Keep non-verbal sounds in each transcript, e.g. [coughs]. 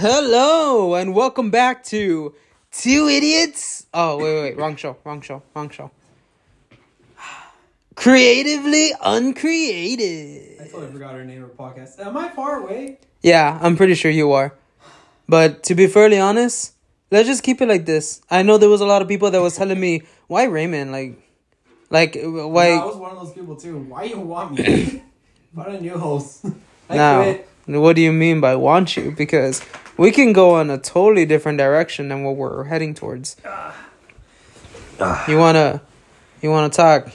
Hello and welcome back to Two Idiots. Oh wait, wait, wrong show, wrong show, wrong show. [sighs] Creatively uncreated. I totally forgot her name of podcast. Am I far away? Yeah, I'm pretty sure you are. But to be fairly honest, let's just keep it like this. I know there was a lot of people that was telling me why Raymond, like, like uh, why. Yeah, I was one of those people too. Why you want me? Find a new host. [laughs] I Now, quit. what do you mean by want you? Because we can go in a totally different direction than what we're heading towards. Ah. You wanna, you wanna talk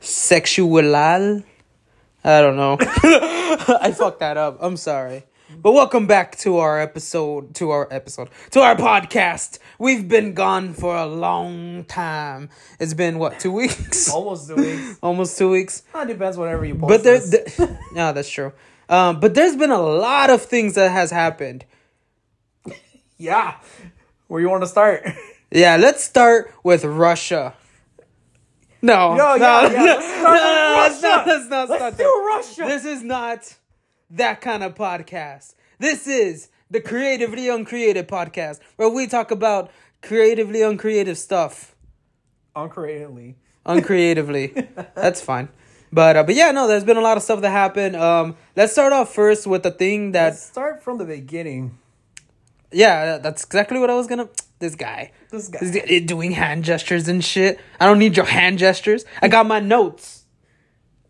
sexual? I don't know. [laughs] I fucked that up. I'm sorry. But welcome back to our episode, to our episode, to our podcast. We've been gone for a long time. It's been what, two weeks? [laughs] Almost two weeks. Almost two weeks. It depends whenever you post But there, this. th- no, [laughs] that's true. Um, but there's been a lot of things that has happened. yeah. Where you want to start? [laughs] Yeah, let's start with Russia. No, [laughs] No, no, yeah, no, yeah, let's no, with let's not, let's not Let's start do there. Russia. This is not that kind of podcast. This is the creatively uncreative podcast where we talk about creatively uncreative stuff. Uncreatively. uncreatively. [laughs] That's fine. But uh, but yeah, no, there's been a lot of stuff that happened. Um, let's start off first with the thing that Let's start from the beginning. yeah, that's exactly what I was gonna. This guy, This guy. This guy doing hand gestures and shit. I don't need your hand gestures. I got my notes.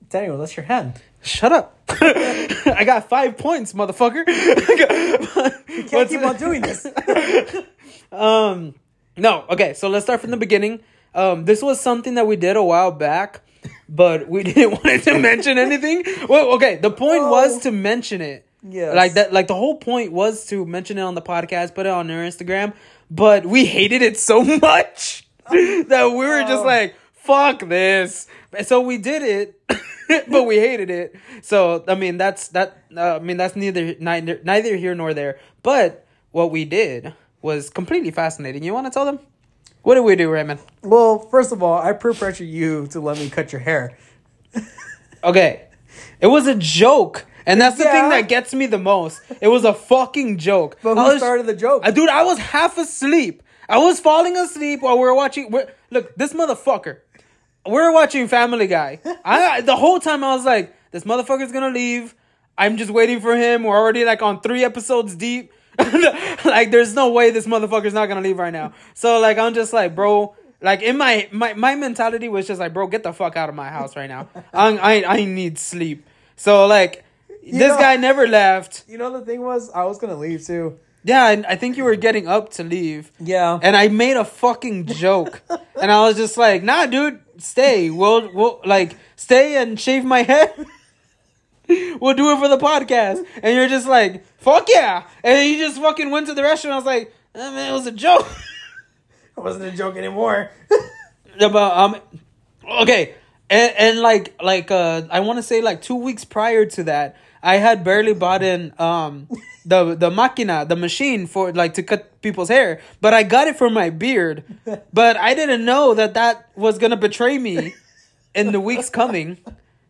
Daniel, that's your hand. Shut up. [laughs] I got five points, motherfucker. [laughs] You can't keep on doing this. [laughs] Um, no, okay, so let's start from the beginning. Um, this was something that we did a while back, but we [laughs] didn't want to mention anything. Well, okay, the point Oh. was to mention it. Yeah, Like that, like the whole point was to mention it on the podcast, put it on our Instagram, but we hated it so [laughs] much that we were just like, fuck this. And so we did it, [laughs] but we hated it. So, I mean, that's, that, uh, I mean, that's neither, neither, neither here nor there. But what we did was completely fascinating. You want to tell them? What did we do, Raymond? Well, first of all, I peer pressure you to let me cut your hair. [laughs] Okay. It was a joke. And that's the Yeah. thing that gets me the most. It was a fucking joke. But who was- started the joke? Uh, dude, I was half asleep. I was falling asleep while we were watching. We're, look, this motherfucker. We're watching Family Guy. I the whole time I was like, this motherfucker's gonna leave. I'm just waiting for him. We're already like on three episodes deep. [laughs] like, there's no way this motherfucker's not gonna leave right now. So like, I'm just like, bro. Like in my my my mentality was just like, bro, get the fuck out of my house right now. [laughs] I I, I need sleep. So like, this know- guy never left. You know the thing was, I was gonna leave too. Yeah, I, I think you were getting up to leave. Yeah. And I made a fucking joke. [laughs] and I was just like, nah, dude, stay. We'll, we'll, like, stay and shave my head. [laughs] we'll do it for the podcast. And you're just like, fuck yeah. And you just fucking went to the restaurant. I was like, eh, man, it was a joke. [laughs] it wasn't a joke anymore. [laughs] About, um, okay. And, and like, like, uh, I want to say like two weeks prior to that, I had barely bought in, um, the, the machina, the machine for like to cut people's hair, but I got it for my beard. But I didn't know that that was gonna betray me in the weeks coming.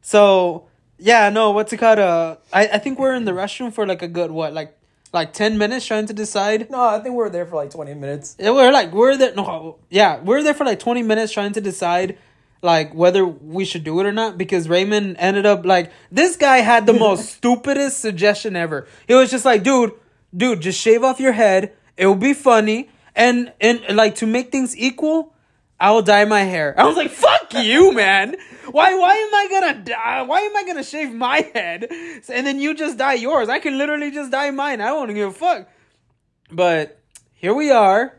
So yeah, no, what's it called? Uh, I, I think we're in the restroom for like a good what, like like ten minutes trying to decide. no, I think we were there for like 20 minutes. Yeah, we're like we're there. No, yeah, we're there for like twenty minutes trying to decide like whether we should do it or not because Raymond ended up like this guy had the most [laughs] stupidest suggestion ever. He was just like, dude, dude, just shave off your head. It will be funny, and and like to make things equal. I will dye my hair. I was like, "Fuck you, man! Why? Why am I gonna dye? Why am I gonna shave my head and then you just dye yours? I can literally just dye mine. I won't give a fuck." But here we are.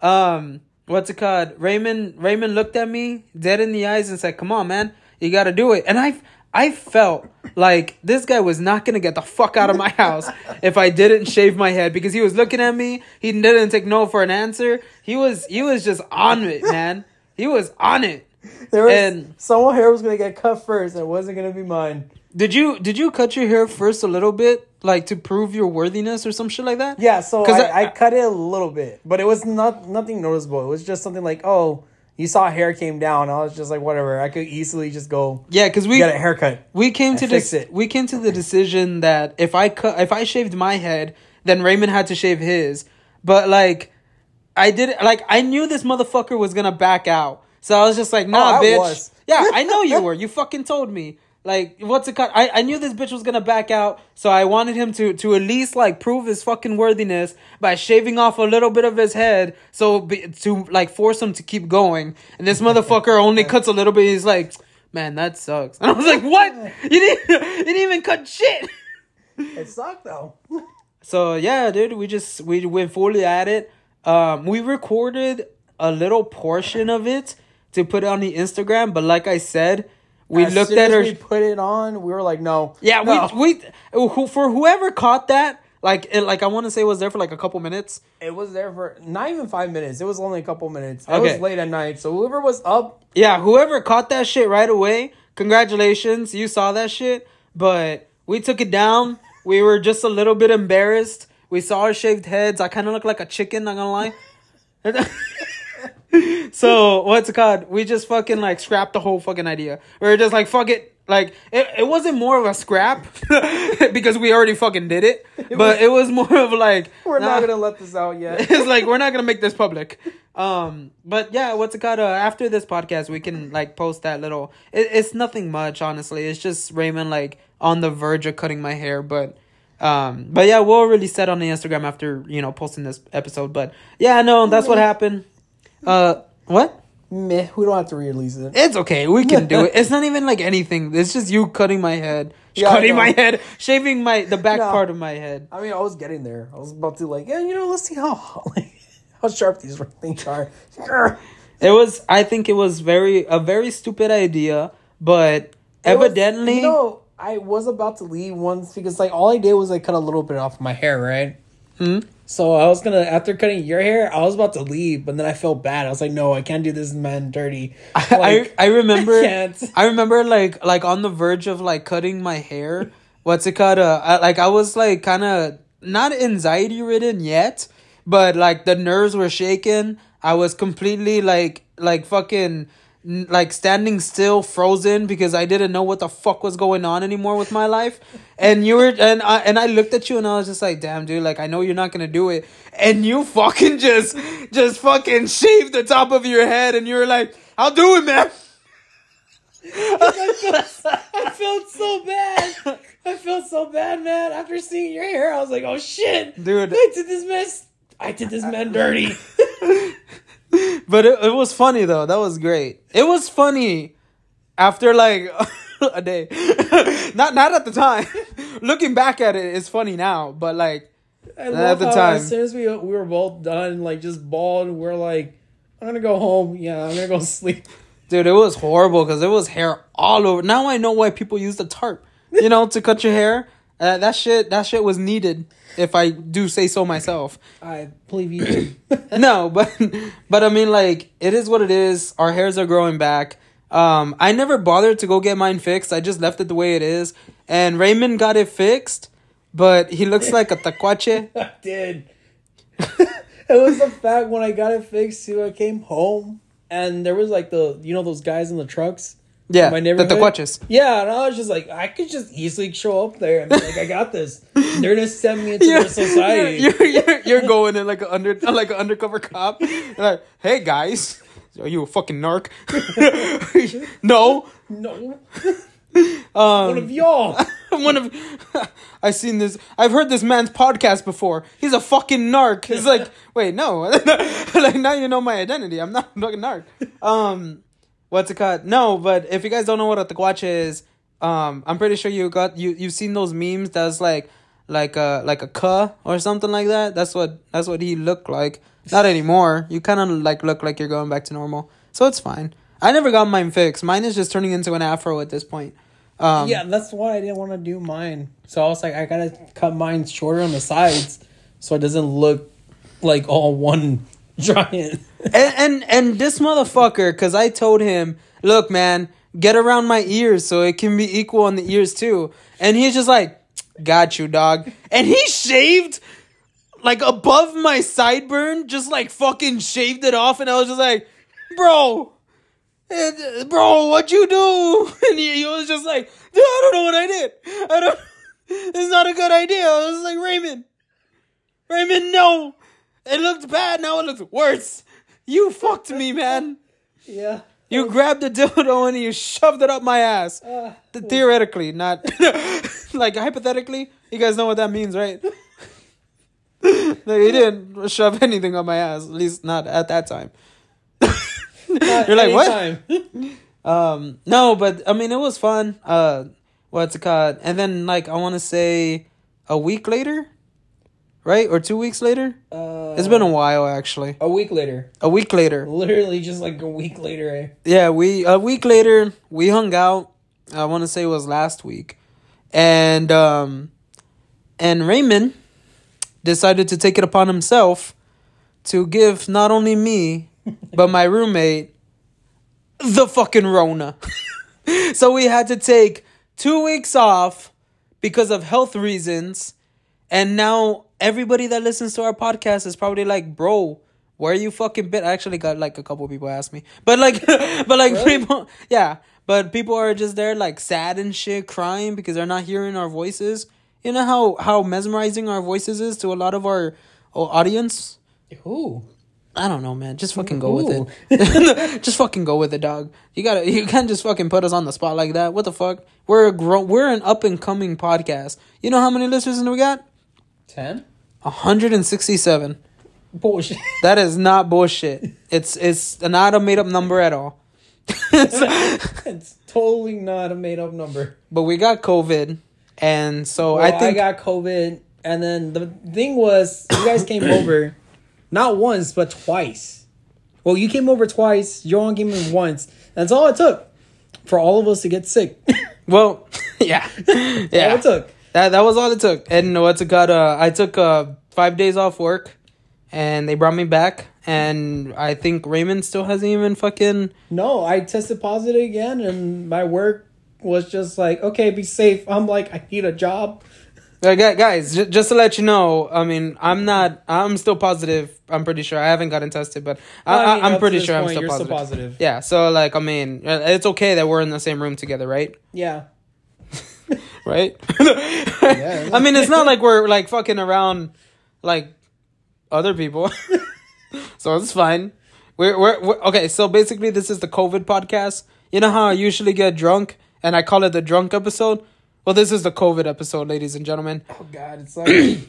Um, what's it called? Raymond Raymond looked at me dead in the eyes and said, "Come on, man, you got to do it." And I I felt like this guy was not gonna get the fuck out of my house [laughs] if I didn't shave my head because he was looking at me. He didn't take no for an answer. He was he was just on it, man. He was on it. There was And- someone hair was gonna get cut first, and it wasn't gonna be mine. Did you did you cut your hair first a little bit, like to prove your worthiness or some shit like that? Yeah, so I, I- I, cut it a little bit, but it was not nothing noticeable. It was just something like, oh, you saw hair came down. I was just like, whatever. I could easily just go Yeah, because we get a haircut. we came to fix this it. we came to the decision that if I cut if I shaved my head then Raymond had to shave his. But like, I did like I knew this motherfucker was gonna back out, so I was just like, nah, Oh, bitch. was. [laughs] Yeah, I know you [laughs] were. You fucking told me. Like, what's it called? I, I knew this bitch was gonna back out, so I wanted him to to at least like prove his fucking worthiness by shaving off a little bit of his head, so be, to like force him to keep going. And this motherfucker [laughs] only cuts a little bit. He's like, man, that sucks. And I was like, what? You didn't you didn't even cut shit. It sucked though. So yeah, dude, we just we went fully at it. Um, we recorded a little portion of it to put it on the Instagram, but like I said, we As looked at her. We put it on. We were like, no. yeah, no. we we who, for whoever caught that, like it, like I want to say, it was there for like a couple minutes. It was there for not even five minutes. It was only a couple minutes. It Okay. was late at night. So whoever was up, Yeah, whoever caught that shit right away, congratulations, you saw that shit. But we took it down. We were just a little bit embarrassed. We saw our shaved heads. I kind of look like a chicken. Not gonna lie. [laughs] so what's it called? We just fucking like scrapped the whole fucking idea. We are just like fuck it. Like it, it wasn't more of a scrap [laughs] because we already fucking did it, [laughs] but it was more of like we're nah. not gonna let this out yet. it's like we're not gonna make this public. Um, but yeah, what's it called? Uh, after this podcast, we can like post that little. It, it's nothing much, honestly. It's just Raymond like on the verge of cutting my hair, but. Um, but yeah, we'll release that on the Instagram after you know posting this episode. But yeah, no, that's what happened. Uh, what? Meh, we don't have to re-release it. It's okay. We can do it. [laughs] It's not even like anything. It's just you cutting my head, Yeah, cutting my head, shaving my the back No. part of my head. I mean, I was getting there. I was about to like, yeah, you know, let's see how [laughs] like, how sharp these things are. [laughs] It was. I think it was very a very stupid idea, but It was- evidently, you know, I was about to leave once because like all I did was like cut a little bit off my hair, right? Hmm? So I was gonna after cutting your hair, I was about to leave, but then I felt bad. I was like, no, I can't do this man dirty. [laughs] Like, I [laughs] I remember I. I remember like like on the verge of like cutting my hair. What's it called? Uh, I, like I was like kind of not anxiety ridden yet, but like the nerves were shaking. I was completely like like fucking like standing still, frozen because I didn't know what the fuck was going on anymore with my life. And you were and I and I looked at you and I was just like, damn, dude, like I know you're not gonna do it, and you fucking just just fucking shaved the top of your head, and you were like, I'll do it, man. I felt so bad. I felt so bad, man. After seeing your hair, I was like, oh shit, Dude. I did this mess. I did this man dirty. [laughs] [laughs] But it, it was funny though. That was great. It was funny after like [laughs] a day. [laughs] not not at the time. Looking back at it, it's funny now. But like, I At the time. as soon as we we were both done, like just bald, we're like, I'm gonna go home. Yeah, I'm gonna go sleep. dude, it was horrible because it was hair all over. Now I know why people use the tarp. You know, to cut your hair. Uh, that shit. That shit was needed. If I do say so myself. I believe you. [laughs] no, but but I mean, like, it is what it is. Our hairs are growing back. Um, I never bothered to go get mine fixed. I just left it the way it is. And Raymond got it fixed, but he looks like a tacuache. [laughs] I did. it was the fact when I got it fixed too. I came home and there was like the you know those guys in the trucks. Yeah, My the neighborhood? Yeah, and I was just like, I could just easily show up there and be like, I got this. [laughs] They're gonna send me into their [laughs] society. You're, you're, you're going in like an under [laughs] like an undercover cop. Like, hey guys, are you a fucking narc? no, no, um, one of y'all. one of I seen this. I've heard this man's podcast before. He's a fucking narc. It's like, wait, no, like now you know my identity. I'm not a fucking narc. Um, what's it called? No, but if you guys don't know what a tacuache is, um, I'm pretty sure you got you you've seen those memes. That's like like a like a cuh or something like that. That's what that's what he looked like. Not anymore. You kind of like look like you're going back to normal, so it's fine. I never got mine fixed. Mine is just turning into an afro at this point. Um, yeah, that's why I didn't want to do mine. So I was like, I gotta cut mine shorter on the sides so it doesn't look like all one giant. [laughs] and and and this motherfucker, because I told him, look, man, get around my ears so it can be equal on the ears too. And he's just like, got you, dog. And he shaved like above my sideburn, just like fucking shaved it off. And I was just like, bro, bro, what you do? [laughs] And he, he was just like, dude, I don't know what I did. I don't. [laughs] It's not a good idea. I was like, Raymond. Raymond, no. It looked bad. Now it looks worse. You fucked me, man. Yeah. You grabbed the dildo and you shoved it up my ass. Uh, Th- Theoretically, not [laughs] like hypothetically. You guys know what that means, right? [laughs] no, he didn't shove anything up my ass. At least not at that time. [laughs] You're like, what? Um, no, but I mean, it was fun. Uh, what's it called? And then, like, I want to say a week later, right? Or two weeks later? Uh, It's been a while, actually. a week later. A week later. Literally just like a week later. Eh? Yeah, we, a week later, we hung out. I want to say it was last week. And, um, and Raymond decided to take it upon himself to give not only me, [laughs] but my roommate the fucking Rona. [laughs] so we had to take two weeks off because of health reasons. And now everybody that listens to our podcast is probably like, bro, where you fucking been? I actually got like a couple people ask me. But like [laughs] but like Really? people yeah. But people are just there like sad and shit, crying because they're not hearing our voices. You know how how mesmerizing our voices is to a lot of our uh, audience? Who? I don't know, man. Just fucking go with it. [laughs] just fucking go with it, dog. You gotta, you can't just fucking put us on the spot like that. What the fuck? We're a grown, we're an up and coming podcast. You know how many listeners we got? Ten? Hundred and sixty seven. Bullshit. [laughs] That is not bullshit. It's it's not a made up number at all. [laughs] it's totally not a made up number. but we got COVID, and so Well, I think I got COVID, and then the thing was, you guys came [coughs] over, not once but twice. Well, you came over twice. Johan came in once. That's all it took for all of us to get sick. [laughs] well, yeah, All yeah. it took. That that was all it took. And what's it got? Uh, I took uh five days off work, and they brought me back. And I think Raymond still hasn't even fucking. No, I tested positive again, and my work was just like, okay, be safe. I'm like, I need a job. Uh, gu- guys, j- just to let you know, I mean, I'm not. I'm still positive. I'm pretty sure. I haven't gotten tested, but I, Well, I am pretty sure I'm still positive. still positive. Yeah. So like, I mean, uh, it's okay that we're in the same room together, right? Yeah. [laughs] Right. [laughs] I mean, it's not like we're like fucking around like other people, [laughs] so it's fine. We're, we're we're okay. So basically, this is the COVID podcast. You know how I usually get drunk and I call it the drunk episode. Well, this is the COVID episode, ladies and gentlemen. Oh God, it's like. [clears throat]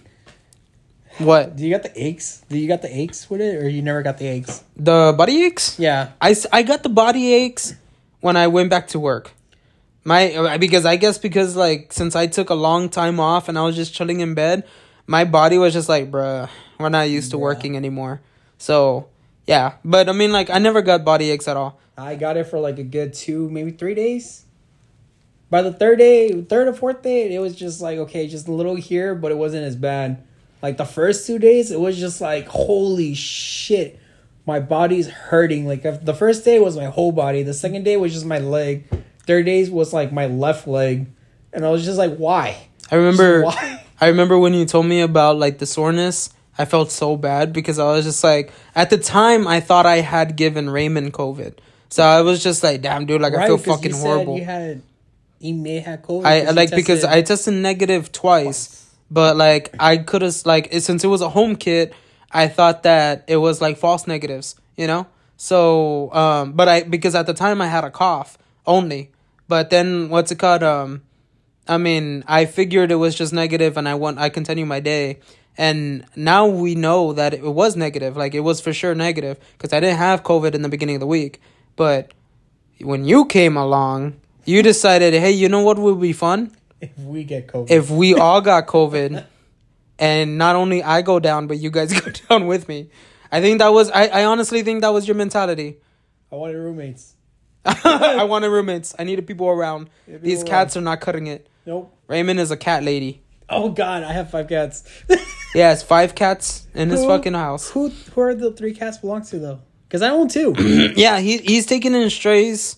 What Do you got the aches? Do you got the aches with it, or you never got the aches? the body aches? Yeah. I, I got the body aches when I went back to work. My because I guess because like since I took a long time off and I was just chilling in bed, my body was just like, bruh, we're not used to Yeah. working anymore. So yeah, but I mean like I never got body aches at all. I got it for like a good two, maybe three days. By the third day, third or fourth day, it was just like okay, just a little here, but it wasn't as bad. Like the first two days, it was just like holy shit, my body's hurting. Like if the first day was my whole body, the second day was just my leg, third days was like my left leg, and I was just like, why? I remember Why? [laughs] I remember when you told me about like the soreness. I felt so bad because I was just like at the time I thought I had given Raymond COVID. So I was just like, damn dude, like I feel fucking you said horrible. You had, you may have COVID. I like because I tested negative twice, but like I could have like it- since it was a home kit, I thought that it was like false negatives, you know. So, um, but I because at the time I had a cough only, but then what's it called? Um, I mean, I figured it was just negative, and I want I continue my day, and now we know that it was negative, like it was for sure negative because I didn't have COVID in the beginning of the week, but when you came along, you decided, hey, you know what would be fun if we get COVID. if we [laughs] all got COVID, and not only I go down, but you guys [laughs] go down with me. I think that was I, I honestly think that was your mentality. I wanted roommates. [laughs] I wanted roommates. I needed people around. Yeah, people These around. cats are not cutting it. Nope. Raymond is a cat lady. Oh God, I have five cats. [laughs] Has five cats in his fucking house. Who who are the three cats belong to though? Because I own two. [clears throat] Yeah, he he's taking in strays.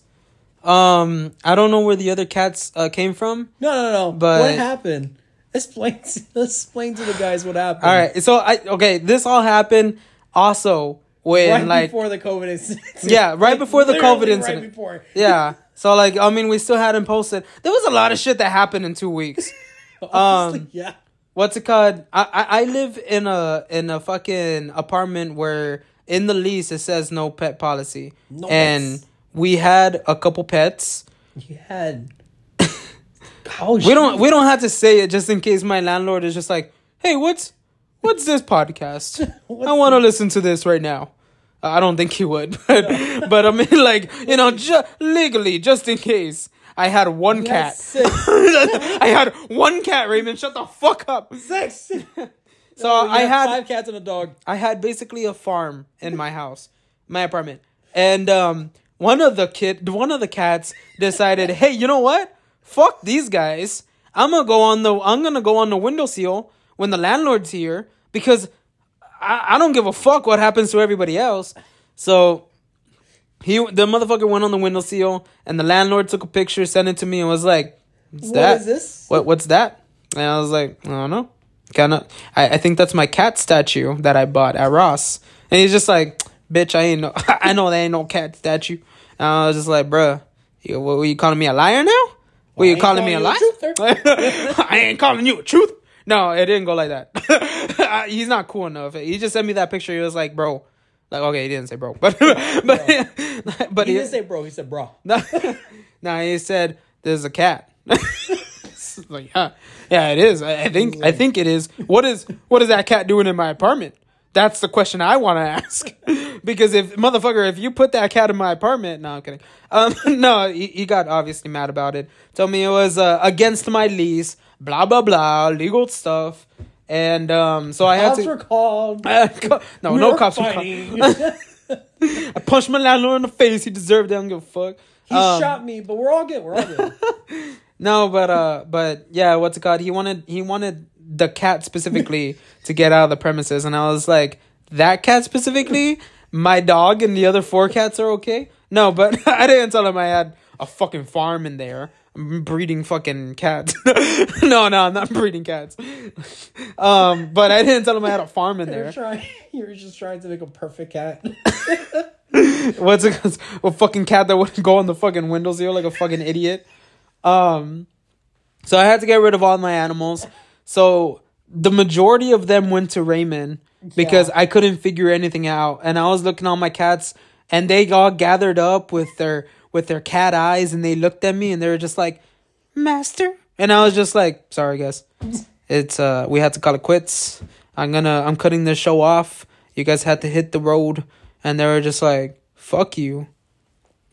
Um, I don't know where the other cats uh, came from. no, no, no. But- what happened? Explain. To, [laughs] explain to the guys what happened. All right, so I okay. This all happened also when Right like before the COVID incident. Yeah, right before the COVID incident. Right before. yeah. So like, I mean, we still hadn't posted. There was a lot of shit that happened in two weeks. [laughs] Honestly, Um, yeah. what's it called? I, I I live in a in a fucking apartment where in the lease it says no pet policy, No and we had a couple pets. You had. [laughs] oh, We don't we don't have to say it just in case my landlord is just like, hey, what's what's this podcast? [laughs] What's I want to listen to this right now. I don't think he would, [laughs] but but I mean, like you know, ju- legally, just in case. I had one You cat. had. [laughs] I had one cat, Raymond. Shut the fuck up. Six. [laughs] So Oh, you I had five cats and a dog. I had basically a farm in my house, my apartment, and um, one of the kid, one of the cats decided, hey, you know what? Fuck these guys. I'm gonna go on the, I'm gonna go on the windowsill when the landlord's here because I, I don't give a fuck what happens to everybody else. So he, the motherfucker went on the windowsill, and the landlord took a picture, sent it to me, and was like, "What's What that? is this? What what's that?" And I was like, "I don't know." Kind of. I, I think that's my cat statue that I bought at Ross. And he's just like, "Bitch, I ain't no. [laughs] I know there ain't no cat statue." And I was just like, "Bruh, you, what, were you calling me a liar now? Were I you calling me a liar? [laughs] I ain't calling you a truth. No, it didn't go like that. [laughs] He's not cool enough. He just sent me that picture. He was like, "Bro." Like okay, he didn't say bro, [laughs] but but [laughs] but He he, didn't say bro. He said bro. [laughs] no, no, he said there's a cat. Like, yeah, yeah, it is. I, I think, I think it is. What is, what is that cat doing in my apartment? That's the question I want to ask. because if motherfucker, if you put that cat in my apartment, no, I'm kidding. Um, no, he, he got obviously mad about it. Told me it was uh, against my lease. Blah blah blah, legal stuff. And um, so I had Cops to. were called. [laughs] no, We no cops. were called. [laughs] I punched my landlord in the face. He deserved it. I don't give a fuck. he Um, shot me, but we're all good. We're all good. [laughs] No, but uh, but yeah, what's it called? He wanted he wanted the cat specifically to get out of the premises, and I was like, that cat specifically, my dog and the other four cats are okay. No, but I didn't tell him I had a fucking farm in there. I'm breeding fucking cats. [laughs] no, no, I'm not breeding cats. Um, but I didn't tell him I had a farm in You're there. trying. [laughs] You're just trying to make a perfect cat. [laughs] What's it? A fucking cat that wouldn't go on the fucking windowsill like a fucking idiot. Um, so I had to get rid of all my animals. So the majority of them went to Raymond because Yeah. I couldn't figure anything out, and I was looking at my cats, and they all gathered up with their with their cat eyes, and they looked at me, and they were just like, "Master," and I was just like, "Sorry, guys, it's uh, we had to call it quits. I'm gonna, I'm cutting this show off. You guys had to hit the road." And they were just like, "Fuck you."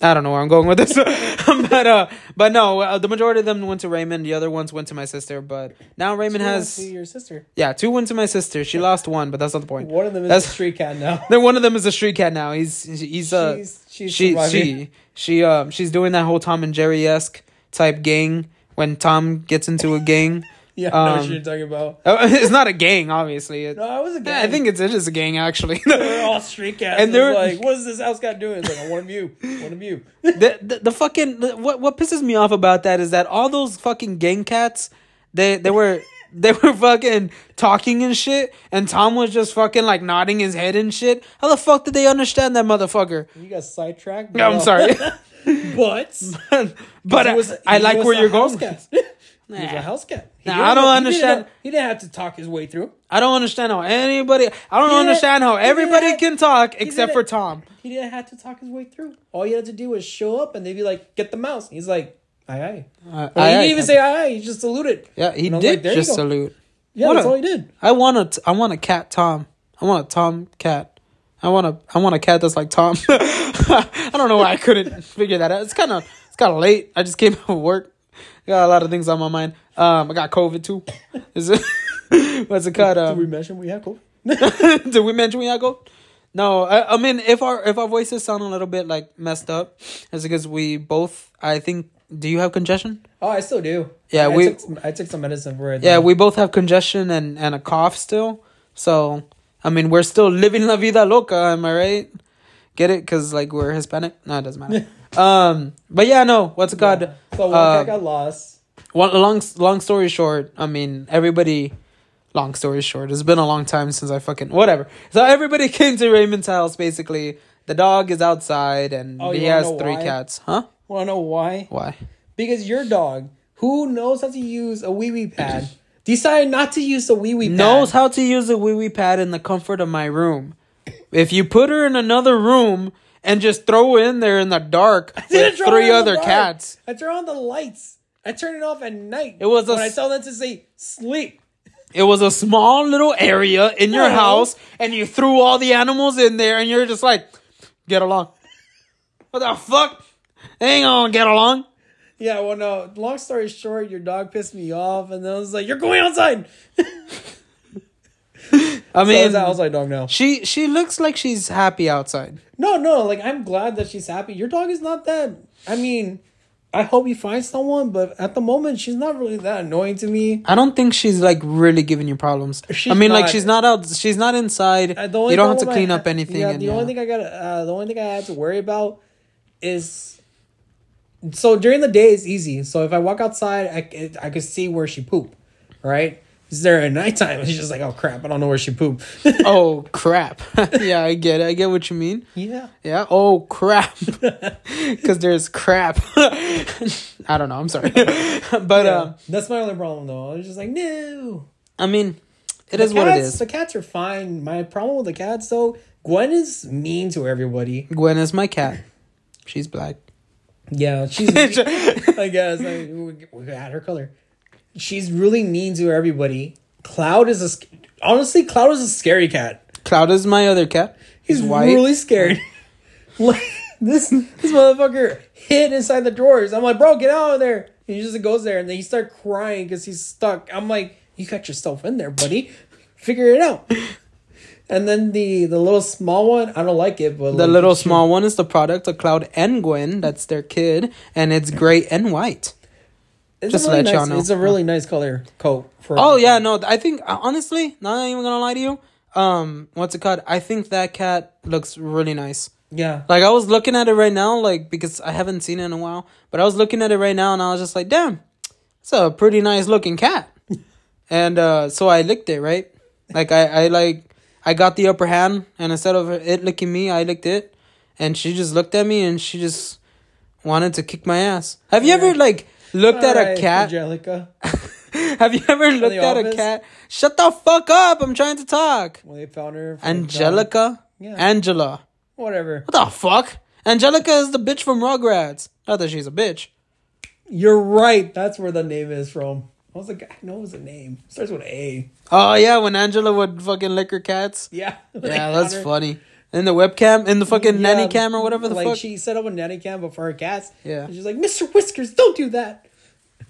I don't know where I'm going with this, [laughs] but uh, but no, uh, the majority of them went to Raymond. The other ones went to my sister. But now Raymond has To your sister. yeah, two went to my sister. She lost one, but that's not the point. One of them is That's- a street cat now. [laughs] Then one of them is a street cat now. He's he's uh she's she's she surviving. she she um she's doing that whole Tom and Jerry esque type gang when Tom gets into a gang. [laughs] Yeah, I know what um, you're talking about. [laughs] It's not a gang, obviously. It, No, I was a guy. I think it's it is a gang actually. they're [laughs] all street cats. And they're- like, "What is this house cat doing?" It's like, "I want of you, one of you." the, the the fucking the, what what pisses me off about that is that all those fucking gang cats they they were they were fucking talking and shit and Tom was just fucking like nodding his head and shit. How the fuck did they understand that motherfucker? You got sidetracked. No, I'm sorry. but but I, was- I like where you're going. Cat. he was a house cat. He Nah, I don't he understand- didn't have- He didn't have to talk his way through. I don't understand how anybody I don't understand how everybody have- can talk except for Tom. He didn't have to talk his way through. All you had to do was show up, and they'd be like, "Get the mouse." He's like, "Aye aye." Uh, I- he didn't even say aye aye. He just saluted. Yeah, he And I was did like, just salute. Yeah, What that's a- all he did. I want a t- I want a cat Tom. I want a Tom cat. I want a I want a cat that's like Tom. [laughs] I don't know why I couldn't figure that out. It's kind of it's kind of late. I just came [laughs] out of work. Got a lot of things on my mind. Um, I got COVID too. [laughs] Is it? [laughs] What's it called? Did we Um, mention we have COVID? [laughs] did we mention we got COVID? No, I, I mean if our if our voices sound a little bit like messed up, it's because we both. I think. Do you have congestion? Oh, I still do. Yeah, I we- took some, I took some medicine for it. Yeah, we both have congestion and, and a cough still. So, I mean, we're still living la vida loca, am I right? Get it? Because, like, we're Hispanic? No, it doesn't matter. Um, But yeah, no, what's it called? Yeah. So one Uh, cat got lost. One, long, long story short, I mean, everybody, long story short, it's been a long time since I fucking, whatever. So, everybody [laughs] came to Raymond's house, basically. The dog is outside and Oh, he has three why? cats. Huh? Want to know why? Why? Because your dog, who knows how to use a wee wee pad, [coughs] decided not to use the wee wee pad. knows how to use a wee wee pad in the comfort of my room. If you put her in another room and just throw in there in the dark [laughs] with three other cats, I turn on the lights. I turn it off at night. It was a when I tell them to say sleep. it was a small little area in your Oh. house, and you threw all the animals in there, and you're just like, get along. What the fuck? They ain't gonna get along. Yeah, well, no. Long story short, your dog pissed me off, and then I was like, "You're going outside." [laughs] I So I mean, was outside dog now. she she looks like she's happy outside. No, no. Like I'm glad that she's happy. Your dog is not that. I mean, I hope you find someone, but at the moment, she's not really that annoying to me. I don't think she's like really giving you problems. She's I mean, like she's not out. She's not inside. Uh, you don't have to problem I clean up anything. Yeah, and, the yeah. only thing I got, uh, the only thing I had to worry about is, so during the day it's easy. So if I walk outside, I I could see where she poop, right? Is there at nighttime? It's just like, oh crap, I don't know where she pooped. [laughs] oh crap! [laughs] yeah, I get it. I get what you mean. yeah. Yeah. Oh crap! [laughs] Because there's crap. I don't know. I'm sorry, but Yeah. um, That's my only problem though. I was just like, no. I mean, it The is what it is. cats- The cats are fine. My problem with the cats though, Gwen is mean to everybody. Gwen is my cat. She's black. Yeah, she's. I guess I, we, had her color. She's really mean to everybody. Cloud is a sc- honestly, Cloud is a scary cat. Cloud is my other cat. He's white. really scared. [laughs] [laughs] like this, this motherfucker hid inside the drawers. I'm like, bro, get out of there. And he just goes there, and then he start crying because he's stuck. I'm like, you got yourself in there, buddy. Figure it out. [laughs] And then the the little small one, I don't like it, but The like, little small one is the product of Cloud and Gwen. That's their kid, and it's gray and white. It's just a to really let y'all nice, know. It's a really nice color coat for. Oh yeah, no, I think uh, honestly, not even gonna lie to you. Um, what's it called? I think that cat looks really nice. yeah. Like I was looking at it right now, like because I haven't seen it in a while, but I was looking at it right now and I was just like, damn, it's a pretty nice looking cat. [laughs] and uh, so I licked it, right? Like I, I like I got the upper hand, and instead of it licking me, I licked it, and she just looked at me and she just wanted to kick my ass. Have you ever like looked at a cat? Angelica. [laughs] Have you ever looked at a cat? Shut the fuck up! I'm trying to talk. When they found her. Angelica, Yeah. Angela. Whatever. What the fuck? Angelica is the bitch from Rugrats. Not that she's a bitch. You're right. That's where the name is from. I was like, I know it was a name. Starts with A. Oh yeah, when Angela would fucking lick her cats. Yeah. [laughs] Yeah, that's funny. In the webcam, in the fucking nanny cam or whatever the like fuck. she set up a nanny cam before her cats. Yeah. And she's like, Mr. Whiskers, don't do that.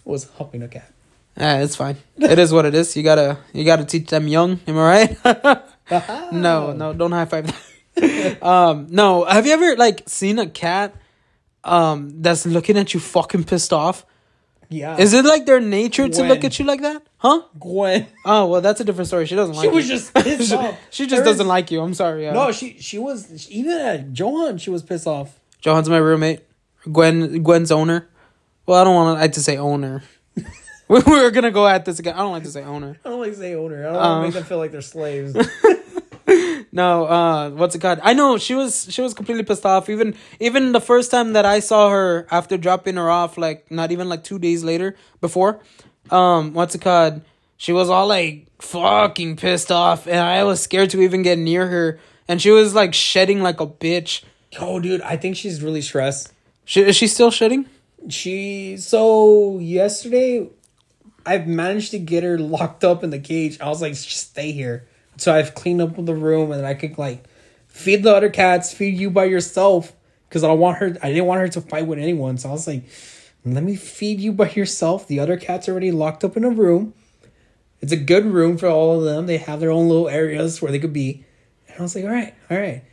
Was humping a cat. Yeah, it's fine. It is what it is. You gotta, you gotta teach them young. Am I right? [laughs] no, no, don't high five. [laughs] um, no. Have you ever like seen a cat, um, that's looking at you fucking pissed off? Yeah. Is it like their nature to Gwen. look at you like that? Huh? Gwen? Oh well, that's a different story. She doesn't like. She was you. just pissed [laughs] she, off. she just doesn't is- like you. I'm sorry. No, she she was even at Johan. She was pissed off. Johan's my roommate. Gwen Gwen's owner. Well, I don't want to like to say owner. [laughs] we are gonna go at this again. I don't like to say owner. I don't like to say owner. I don't Um. want to make them feel like they're slaves. [laughs] No, uh, what's it called? I know she was she was completely pissed off. Even even the first time that I saw her after dropping her off, like not even like two days later before, um, what's it called? She was all like fucking pissed off, and I was scared to even get near her. And she was like shedding like a bitch. oh, dude, I think she's really stressed. She, is she still shedding? She so yesterday, I've managed to get her [laughs] locked up in the cage. I was like, stay here. So I've cleaned up the room and I could like feed the other cats, feed you by yourself, because I don't want her. I didn't want her to fight with anyone. So I was like, let me feed you by yourself. The other cats already locked up in a room. It's a good room for all of them. They have their own little areas where they could be. And I was like, all right, all right.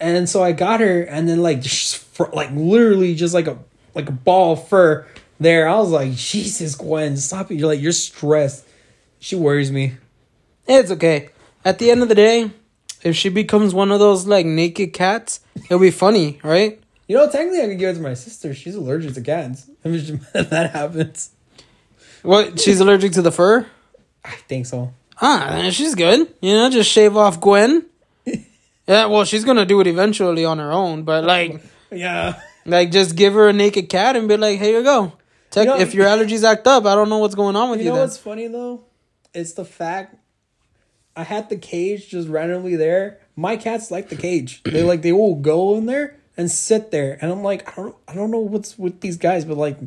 And so I got her, and then like just fr- like literally just like a like a ball of fur there. I was like, Jesus, Gwen, stop it! You're like you're stressed. She worries me. It's okay. At the end of the day, if she becomes one of those like naked cats, it'll be funny, right? You know, technically, I could give it to my sister. She's allergic to cats. I [laughs] mean, if [laughs] that happens, What? She's allergic to the fur? I think so. Ah, she's good. You know, just shave off Gwen. [laughs] Yeah, well, she's gonna do it eventually on her own, but like, Yeah. like just give her a naked cat and be like, "Here you go." Tech, You know- if your allergies act up, I don't know what's going on with You you. know then. what's funny though? it's the fact I had the cage just randomly there. My cats like the cage. They like they will go in there and sit there, and I'm like, I don't, I don't know what's with these guys, but like,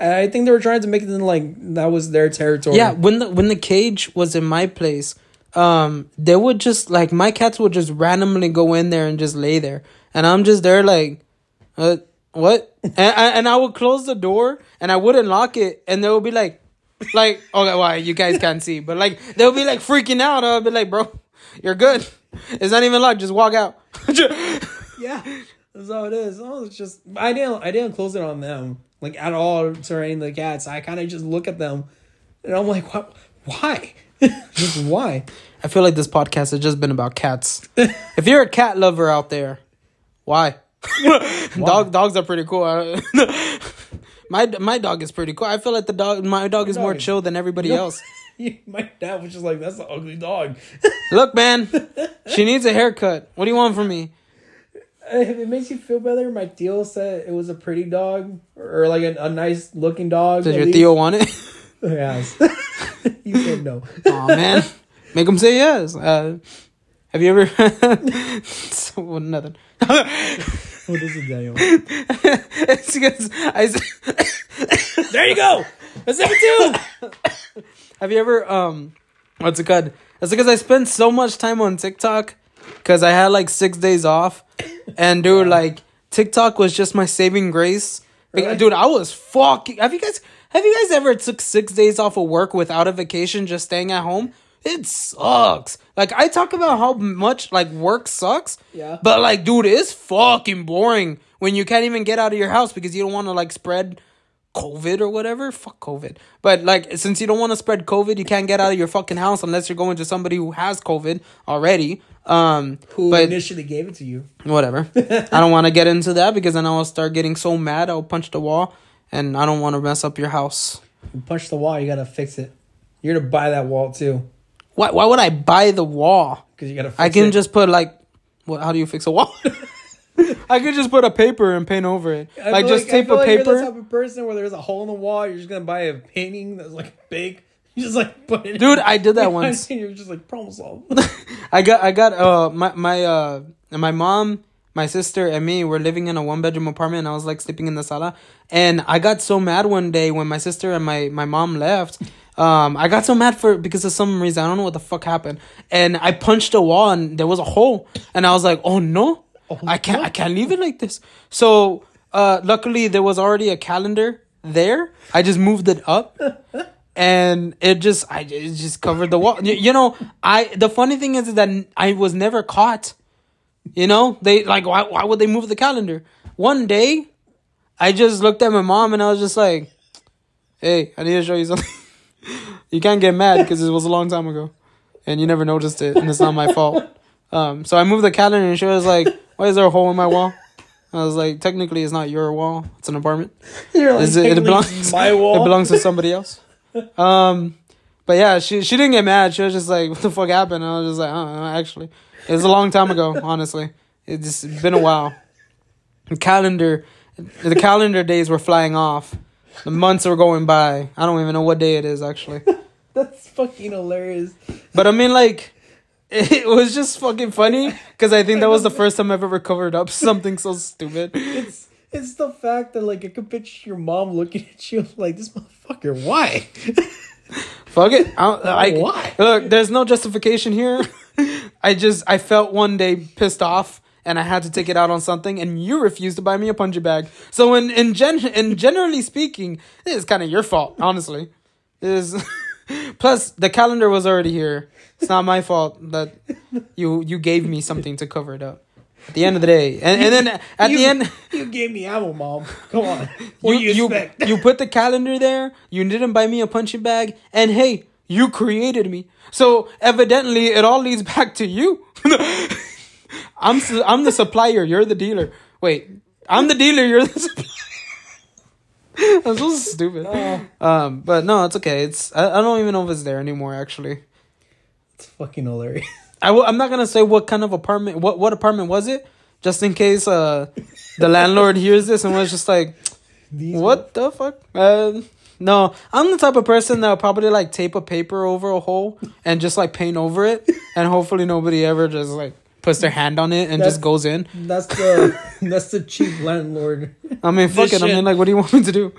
I think they were trying to make it in like that was their territory. Yeah, when the when the cage was in my place, um, they would just like my cats would just randomly go in there and just lay there, and I'm just there like, uh, what? [laughs] and I, and I would close the door and I wouldn't lock it, and they would be like, like, okay, why you guys can't see, but like they'll be like freaking out. I'll be like, bro, you're good. It's not even locked. Just walk out. [laughs] yeah, that's how it is. Oh, it's just I didn't I didn't close it on them like at all to surrounding the cats. I kind of just look at them, and I'm like, what? Why? [laughs] just why? I feel like this podcast has just been about cats. if you're a cat lover out there, why? [laughs] Dog dogs are pretty cool. My my dog is pretty cool. I feel like the dog my dog is dog more is- chill than everybody No. [laughs] else. [laughs] My dad was just like, "That's an ugly dog." [laughs] Look, man, she needs a haircut. What do you want from me? if it makes you feel better, my Theo said it was a pretty dog or like a, a nice looking dog. Does your least. Theo want it? Yes. you said no. Oh man, make him say yes. Uh, have you ever? so, well, nothing. What is it, Daniel? it's because I. s- [laughs] There you go. That's number two. Have you ever um what's it called? It's because I spent so much time on TikTok because I had like six days off. And dude, like TikTok was just my saving grace. Really? Dude, I was fucking have you guys have you guys ever took six days off of work without a vacation just staying at home? It sucks. Like I talk about how much like work sucks. Yeah. But like, dude, it's fucking boring when you can't even get out of your house because you don't want to like spread COVID or whatever. Fuck COVID. But like, since you don't want to spread COVID, you can't get out of your fucking house unless you're going to somebody who has COVID already. Um, Who initially gave it to you? whatever. [laughs] I don't want to get into that because then I'll start getting so mad. I'll punch the wall, and I don't want to mess up your house. You punch the wall. You gotta fix it. You're gonna buy that wall too, Why? Why would I buy the wall? because you gotta. Fix I can it. just put like, what? How do you fix a wall? [laughs] I could just put a paper and paint over it. I like just I tape a like You're the paper. type of person where there's a hole in the wall. You're just gonna buy a painting that's like big. [laughs] You just like put it. Dude, in. I did that [laughs] once. And you're just like problem solved. I got I got uh my my uh my mom, my sister and me were living in a one bedroom apartment and I was like sleeping in the sala and I got so mad one day when my sister and my my mom left. Um I got so mad for because of some reason. I don't know what the fuck happened. And I punched a wall and there was a hole and I was like, "Oh no. I can't I can't leave it like this." So, uh luckily there was already a calendar there. I just moved it up [laughs] and it just I it just covered the wall. You, you know, I the funny thing is that I was never caught. You know, they like why why would they move the calendar? One day, I just looked at my mom and I was just like, "Hey, I need to show you something. [laughs] [laughs] you can't get mad because it was a long time ago, and you never noticed it, and it's not my fault." [laughs] Um, so I moved the calendar and she was like, "Why is there a hole in my wall?" I was like, "Technically, it's not your wall; it's an apartment." [laughs] You're like, Is it, it belongs my wall. It belongs to somebody else. Um, but yeah, she she didn't get mad. She was just like, "What the fuck happened?" And I was just like, "Uh, uh actually, it was a long time ago. Honestly, it's been a while." The calendar, the calendar days were flying off. The months are going by. I don't even know what day it is actually. [laughs] That's fucking hilarious. But I mean, like, [laughs] it was just fucking funny because I think that was the first time I've ever covered up [laughs] something so stupid. It's it's the fact that like I could picture your mom looking at you like this motherfucker. Why? Fuck it. I, I, Why? Look, there's no justification here. I just I felt one day pissed off and I had to take it out on something and you refused to buy me a punching bag. So in in gen in generally speaking, it is kind of your fault, honestly. It is [laughs] plus the calendar was already here. It's not my fault that you you gave me something to cover it up. At the end of the day. And and then at you, the end you gave me ammo, mom. Come on. [laughs] What you do you you, expect? you put the calendar there. You didn't buy me a punching bag, and hey, you created me. So evidently, it all leads back to you. [laughs] I'm su- I'm the supplier. You're the dealer. Wait, I'm the dealer. You're the supplier. [laughs] That's so stupid. Oh. Um, but no, it's okay. It's I, I don't even know if it's there anymore. Actually, It's fucking hilarious. I w- I'm not gonna say what kind of apartment. What what apartment was it? Just in case uh the landlord hears this and was just like, These what the fuck? Uh, No, I'm the type of person that'll probably like tape a paper over a hole and just like paint over it, and hopefully nobody ever just like puts their hand on it and That's- just goes in. That's the [laughs] that's the cheap landlord. I mean, fuck it. I mean, like, what do you want me to do?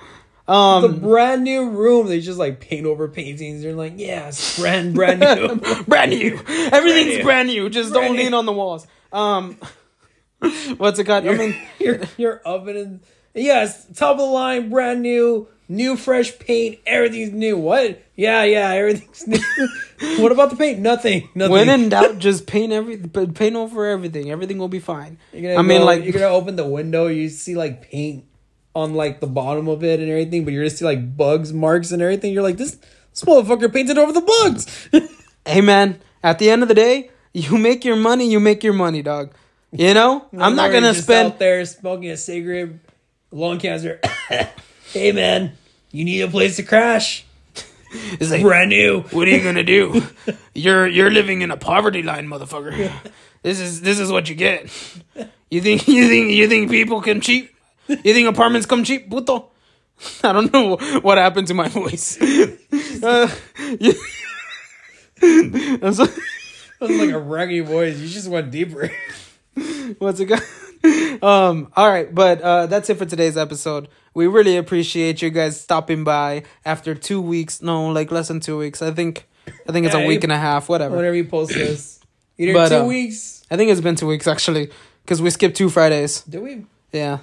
the Um, brand new room. They just like paint over paintings. They're like, yeah, brand brand [laughs] new. brand new. Everything's new. brand new. Just Brand don't new. lean on the walls. Um, [laughs] what's it called? I mean, your your oven and yes, top of the line, brand new, new fresh paint. Everything's new. What? Yeah, yeah, everything's new. [laughs] what about the paint? Nothing. Nothing. when in doubt, just paint every, paint over everything. Everything will be fine. I mean, like- you're gonna open the window, you see like paint on like the bottom of it and everything, but you're gonna see like bugs marks and everything. You're like, this this motherfucker painted over the bugs. [laughs] Hey, man. At the end of the day, you make your money. You make your money, dog. You know, [laughs] I'm not gonna spend. out there smoking a cigarette, lung cancer. [coughs] hey man, you need a place to crash. It's like, Brand new. what are you gonna do? [laughs] You're you're living in a poverty line, motherfucker. This is this is what you get. You think [laughs] you think you think people can cheap? You think apartments come cheap, puto? [laughs] I don't know what happened to my voice. Uh, I'm so- That was like a raggy voice. You just went deeper. What's it got? [laughs] Um, all right, but uh that's it for today's episode. We really appreciate you guys stopping by after two weeks. No, like less than two weeks. I think I think it's Yeah, a week it- and a half, whatever. Whenever you post this, either But, two um, weeks. I think it's been two weeks actually, because we skipped two Fridays. Did we? Yeah.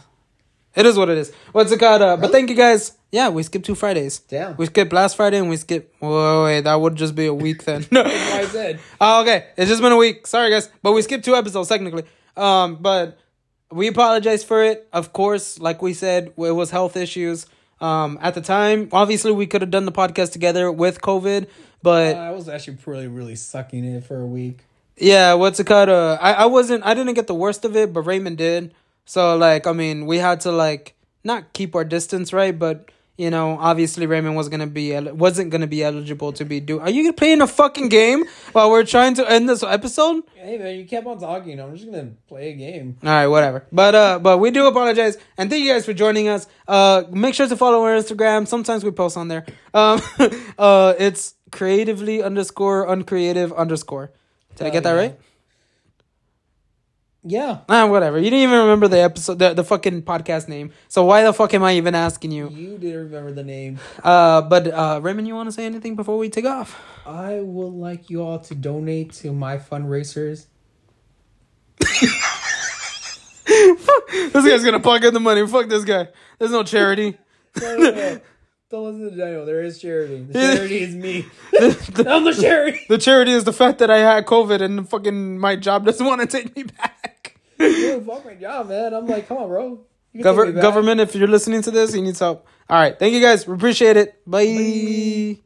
It is what it is. What's it called? Uh, But thank you guys. Yeah, we skipped two Fridays. Damn. We skipped last Friday and we skipped. Whoa, wait, that would just be a week then. [laughs] That's why I [laughs] said. Oh, okay. It's just been a week. Sorry, guys. But we skipped two episodes technically. Um, but we apologize for it. Of course, like we said, it was health issues. Um, at the time, obviously, we could have done the podcast together with COVID, but I was actually really, really sucking it for a week. yeah, what's it called? Uh, I I wasn't. I didn't get the worst of it, but Raymond did. So like, I mean, we had to like not keep our distance, right? But you know, obviously Raymond was gonna be el- wasn't gonna be eligible to be do. Are you playing a fucking game while we're trying to end this episode? Hey man, you kept on talking. I'm just gonna play a game. All right, whatever. But uh, but we do apologize and thank you guys for joining us. Uh, make sure to follow our Instagram. Sometimes we post on there. Um, [laughs] uh, it's creatively underscore uncreative underscore. Did I get that yeah. right? Yeah, Ah, whatever. You didn't even remember the episode, the, the fucking podcast name. So why the fuck am I even asking you? you didn't remember the name. Uh, but uh, Raymond, you want to say anything before we take off? I would like you all to donate to my fundraisers. [laughs] This guy's gonna in the money. Fuck this guy. There's no charity. No, no, no. [laughs] Don't listen to Daniel. There is charity. The charity is me. [laughs] I'm the charity. The charity is the fact that I had COVID and fucking my job doesn't want to take me back. Dude, fuck my job, man. I'm like, come on, bro. You can take Gover- government, if you're listening to this, he needs help. All right. Thank you guys. We appreciate it. Bye.